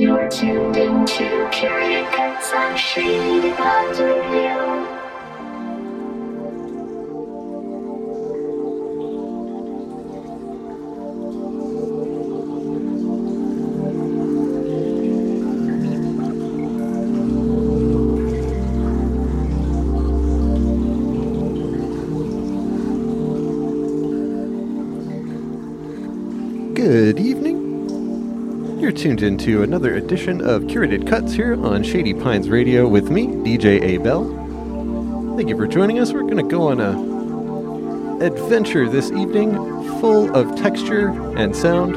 You're tuned into Curated Cuts on Shady Pines Radio. Tuned into another edition of Curated Cuts here on Shady Pines Radio with me, DJ A. Bell. Thank you for joining us. We're going to go on a adventure this evening full of texture and sound.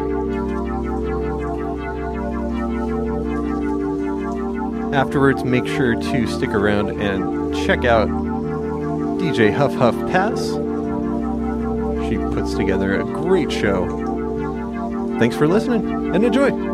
Afterwards, make sure to stick around and check out DJ Huff Huff Pass. She puts together a great show Thanks for listening and enjoy.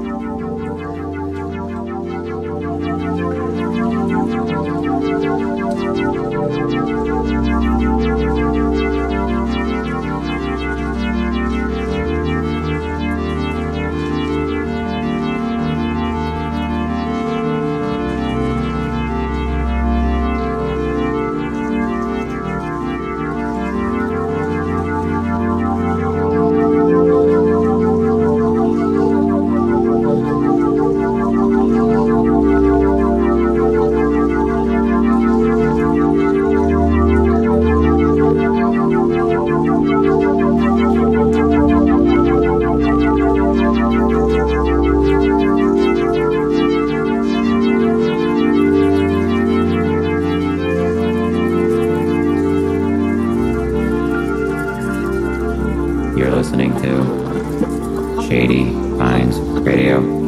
listening to Shady Pines Radio.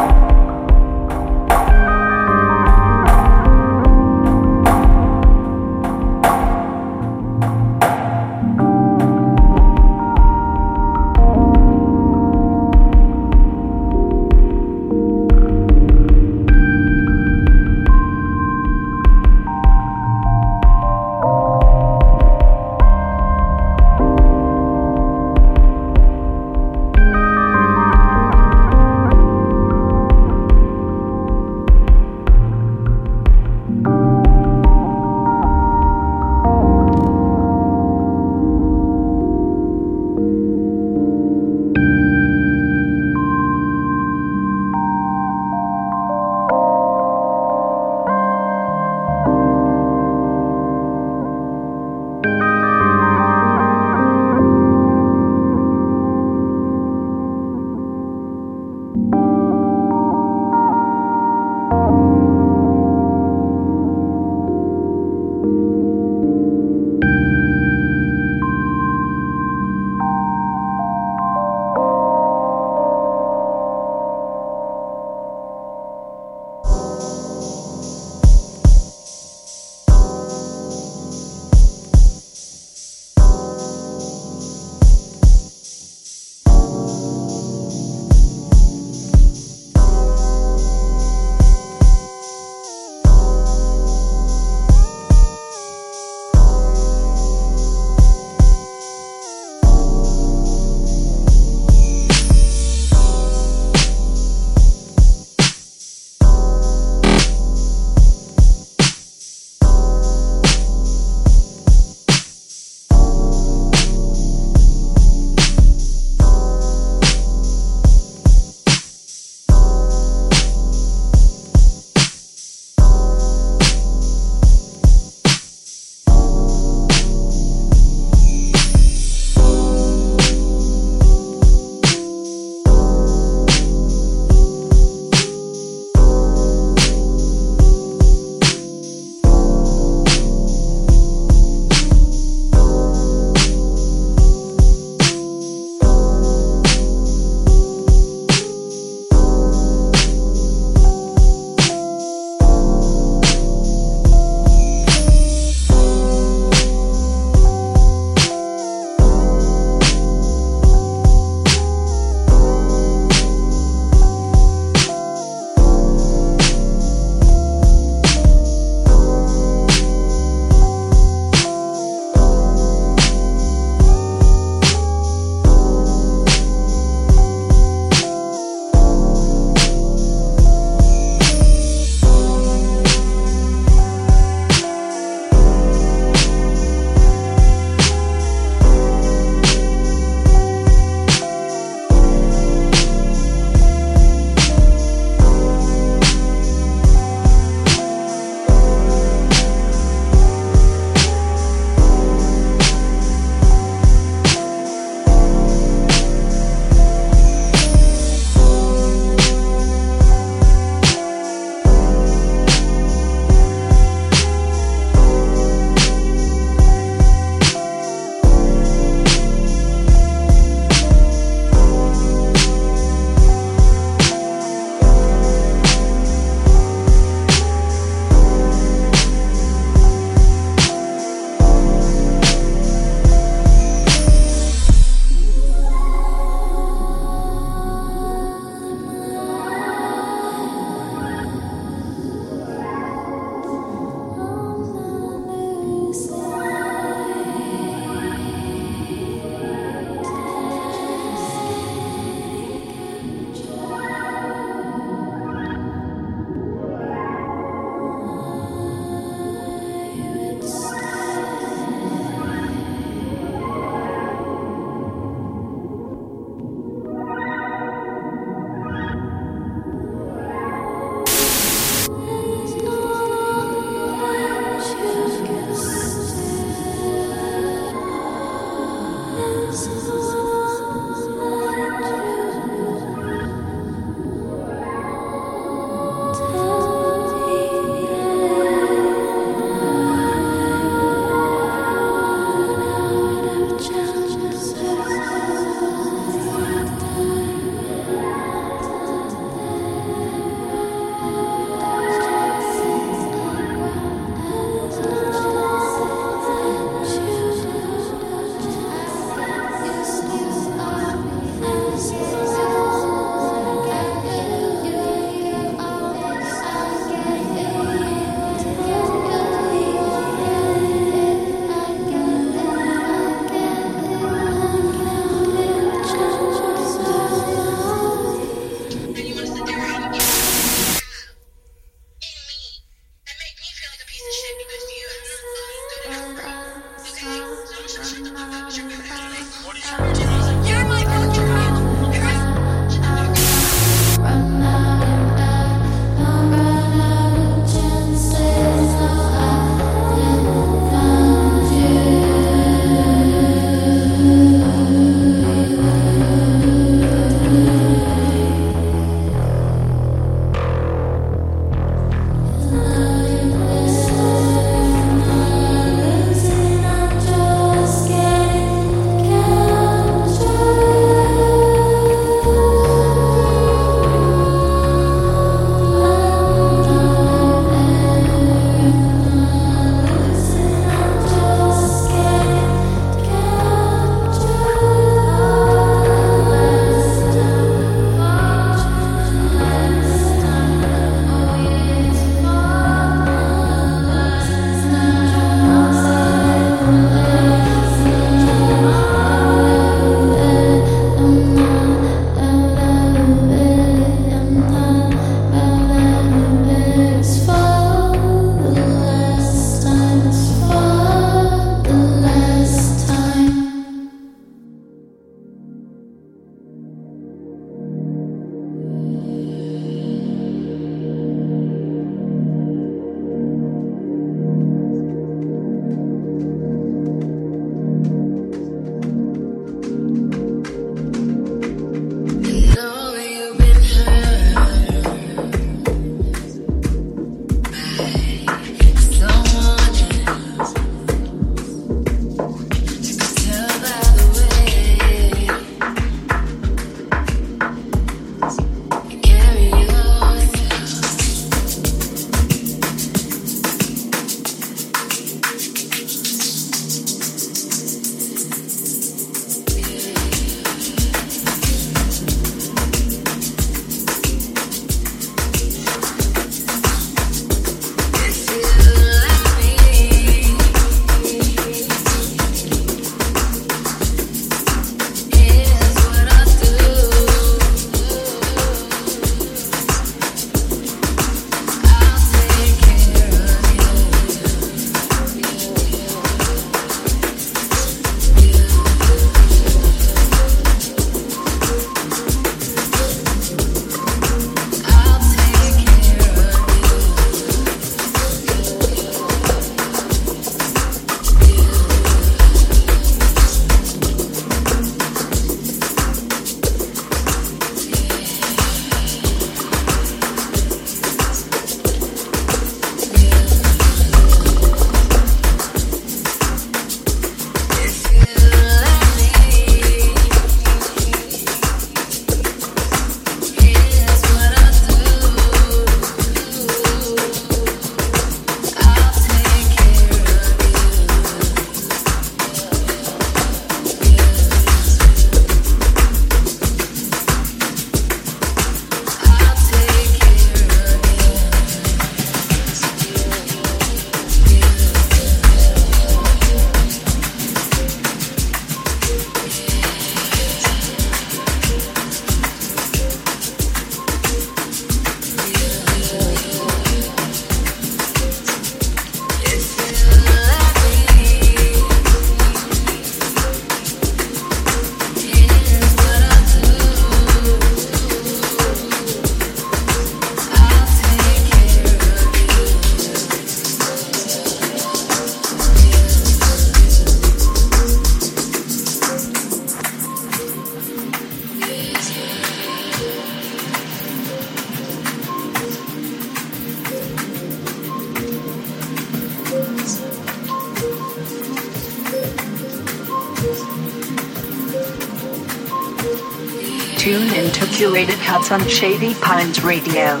On Shady Pines Radio.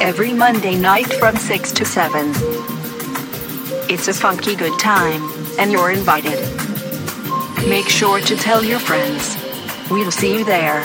Every Monday night from 6 to 7. It's a funky good time, and you're invited. Make sure to tell your friends. We'll see you there.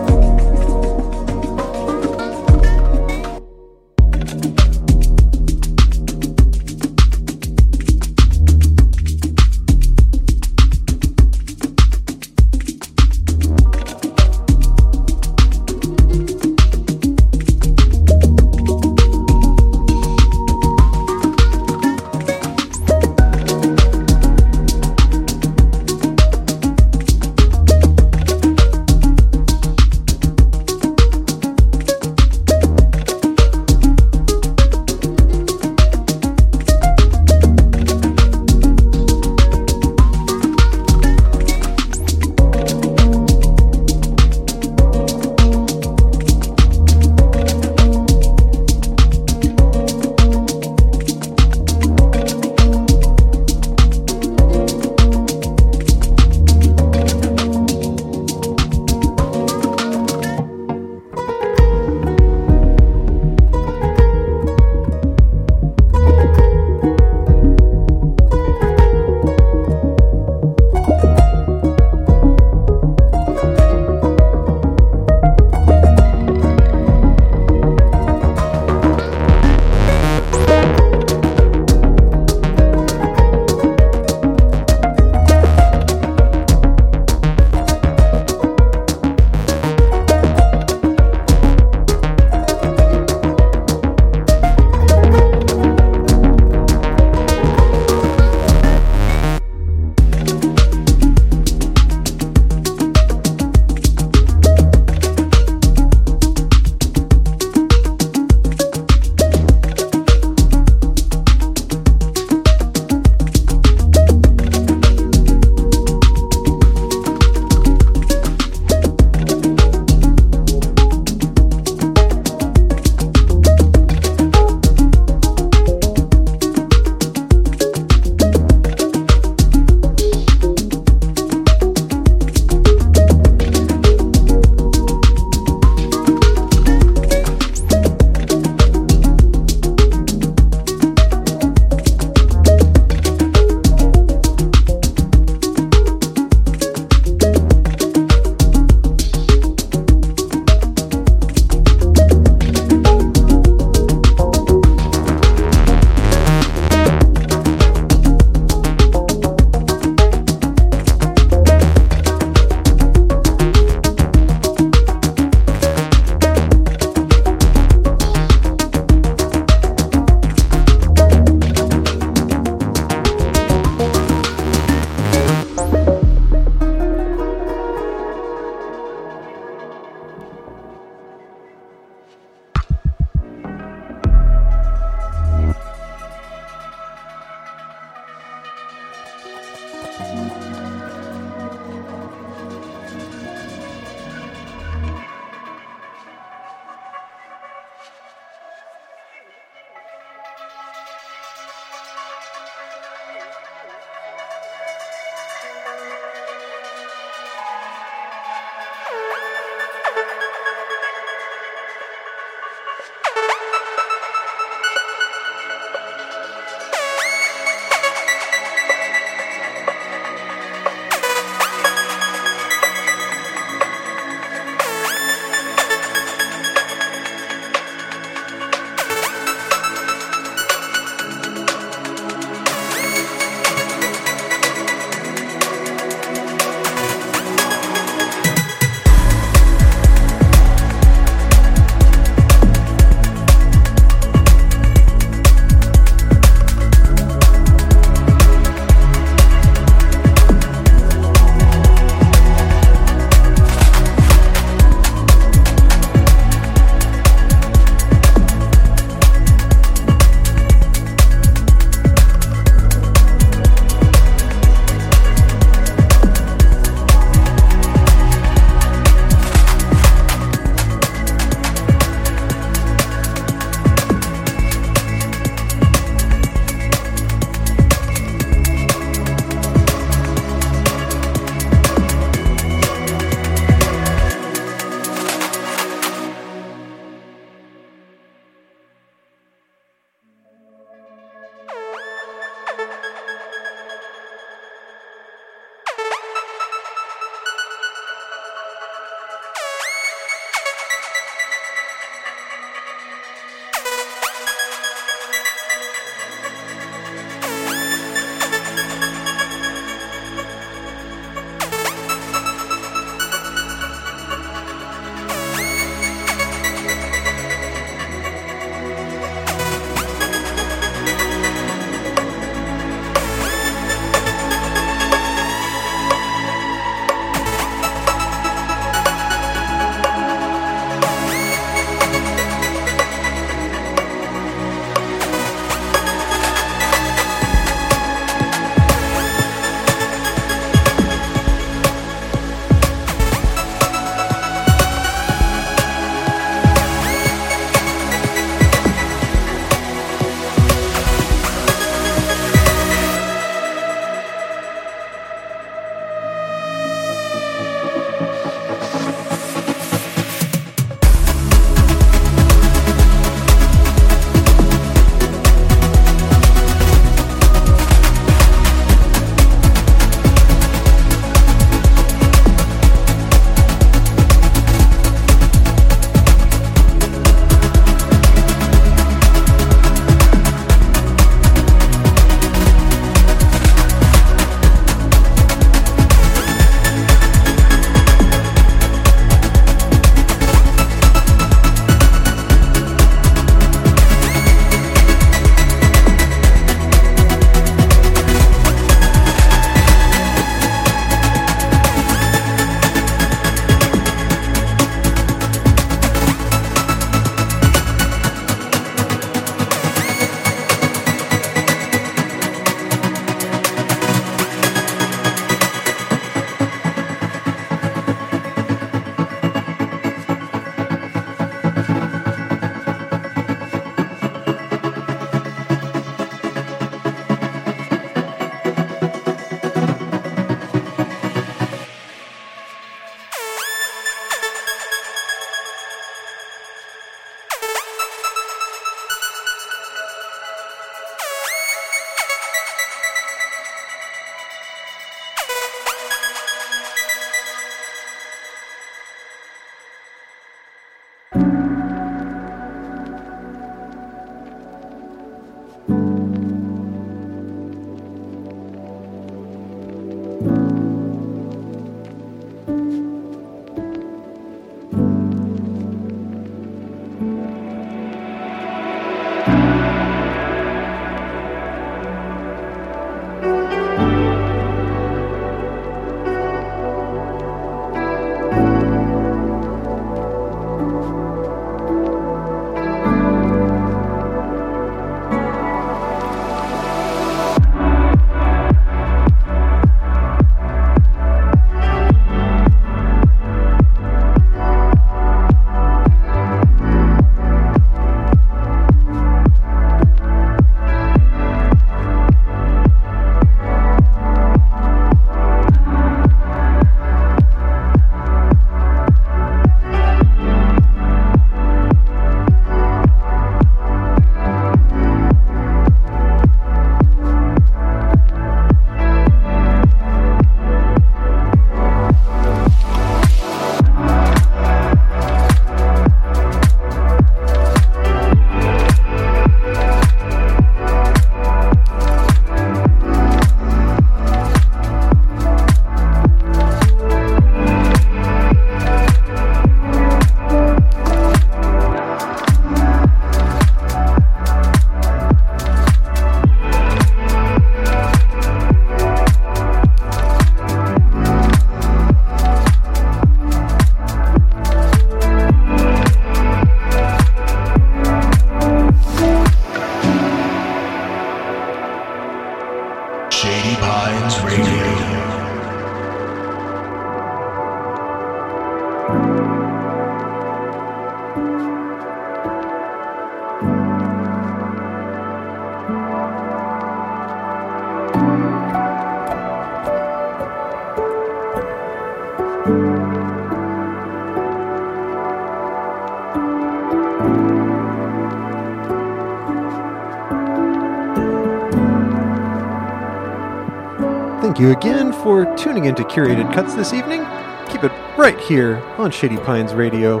you again for tuning into Curated Cuts this evening. Keep it right here on Shady Pines Radio.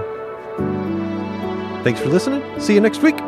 Thanks for listening. See you next week.